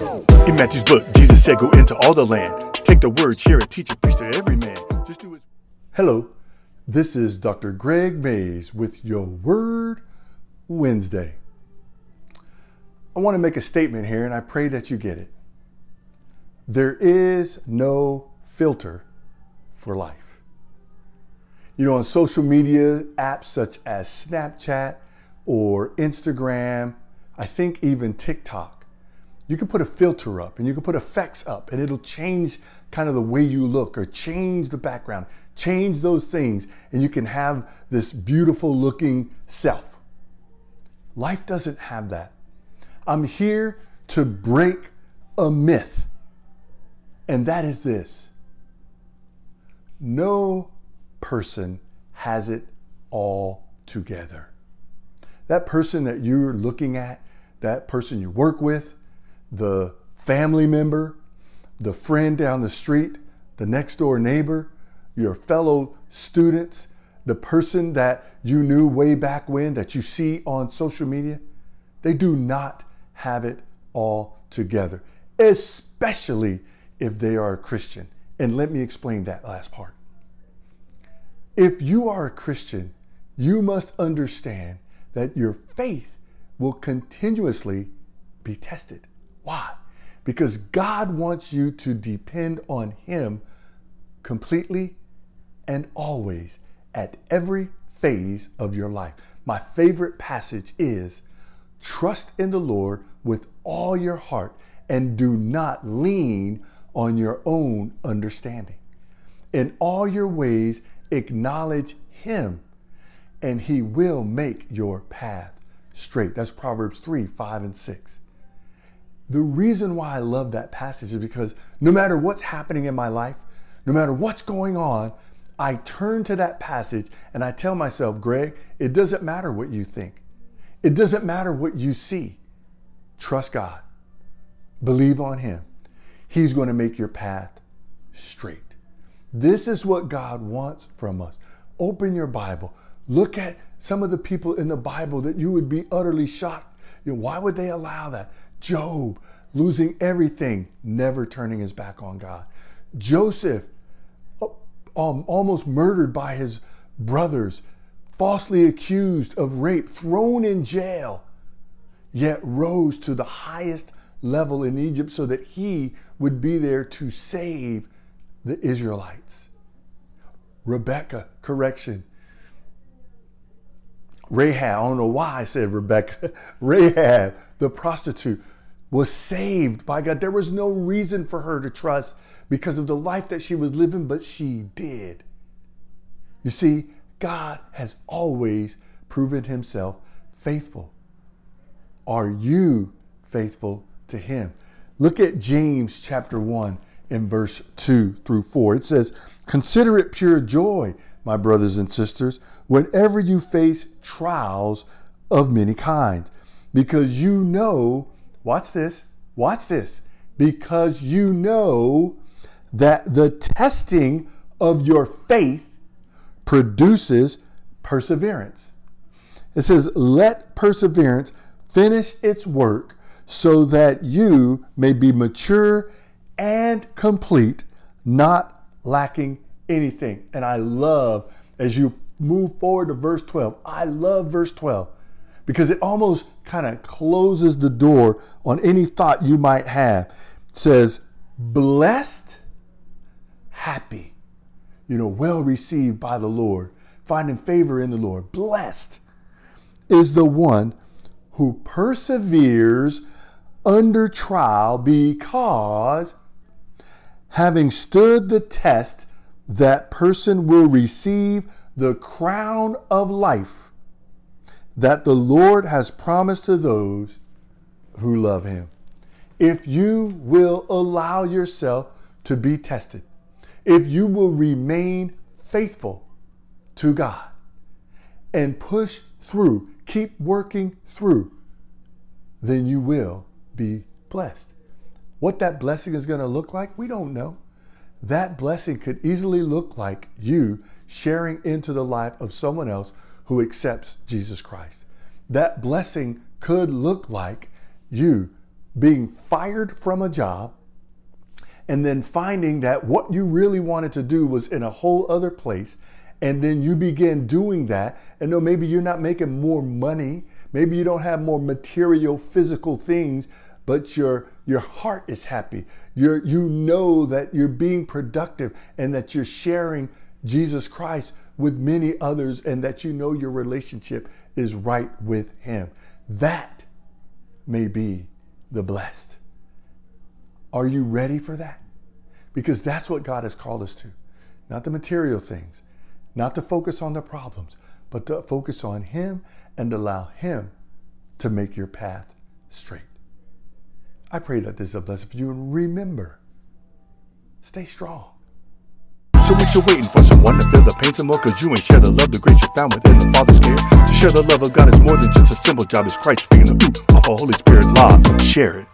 In Matthew's book, Jesus said, Go into all the land, take the word, share it, teach it, preach to every man. Just do it. Hello, this is Dr. Gregg Mays with your Word Wednesday. I want to make a statement here, and I pray that you get it. There is no filter for life. You know, on social media apps such as Snapchat or Instagram, I think even TikTok, you can put a filter up and you can put effects up and it'll change kind of the way you look or change the background, change those things, and you can have this beautiful looking self. Life doesn't have that. I'm here to break a myth, and that is this no person has it all together. That person that you're looking at, that person you work with, the family member, the friend down the street, the next door neighbor, your fellow students, the person that you knew way back when that you see on social media, they do not have it all together, especially if they are a Christian. And let me explain that last part. If you are a Christian, you must understand that your faith will continuously be tested. Why? Because God wants you to depend on Him completely and always at every phase of your life. My favorite passage is trust in the Lord with all your heart and do not lean on your own understanding. In all your ways, acknowledge Him, and He will make your path straight. That's Proverbs 3 5 and 6. The reason why I love that passage is because no matter what's happening in my life, no matter what's going on, I turn to that passage and I tell myself, Gregg, it doesn't matter what you think. It doesn't matter what you see. Trust God. Believe on Him. He's going to make your path straight. This is what God wants from us. Open your Bible. Look at some of the people in the Bible that you would be utterly shocked. You know, why would they allow that? Job losing everything, never turning his back on God. Joseph um, almost murdered by his brothers, falsely accused of rape, thrown in jail, yet rose to the highest level in Egypt so that he would be there to save the Israelites. Rebecca, correction. Rahab, I don't know why I said Rebecca. Rahab, the prostitute, was saved by God. There was no reason for her to trust because of the life that she was living, but she did. You see, God has always proven himself faithful. Are you faithful to him? Look at James chapter 1 in verse 2 through 4. It says, Consider it pure joy, my brothers and sisters, whenever you face trials of many kinds, because you know, watch this, watch this, because you know that the testing of your faith produces perseverance. It says, Let perseverance finish its work so that you may be mature and complete, not lacking anything. And I love as you move forward to verse 12, I love verse 12 because it almost kind of closes the door on any thought you might have. It says, blessed, happy, you know, well received by the Lord, finding favor in the Lord. Blessed is the one who perseveres under trial because having stood the test, that person will receive the crown of life that the Lord has promised to those who love him. If you will allow yourself to be tested, if you will remain faithful to God and push through, keep working through, then you will be blessed. What that blessing is going to look like, we don't know. That blessing could easily look like you sharing into the life of someone else who accepts Jesus Christ. That blessing could look like you being fired from a job and then finding that what you really wanted to do was in a whole other place and then you begin doing that and though maybe you're not making more money maybe you don't have more material physical things but your your heart is happy. You you know that you're being productive and that you're sharing Jesus Christ with many others and that you know your relationship is right with him. That may be the blessed. Are you ready for that? Because that's what God has called us to. Not the material things not to focus on the problems, but to focus on Him and allow Him to make your path straight. I pray that this is a blessing for you. And remember, stay strong. So what you're waiting for? Someone to feel the pain some more? Cause you ain't share the love, the grace you found within the Father's care. To share the love of God is more than just a simple job. It's Christ speaking the ooh off a Holy Spirit law. Share it.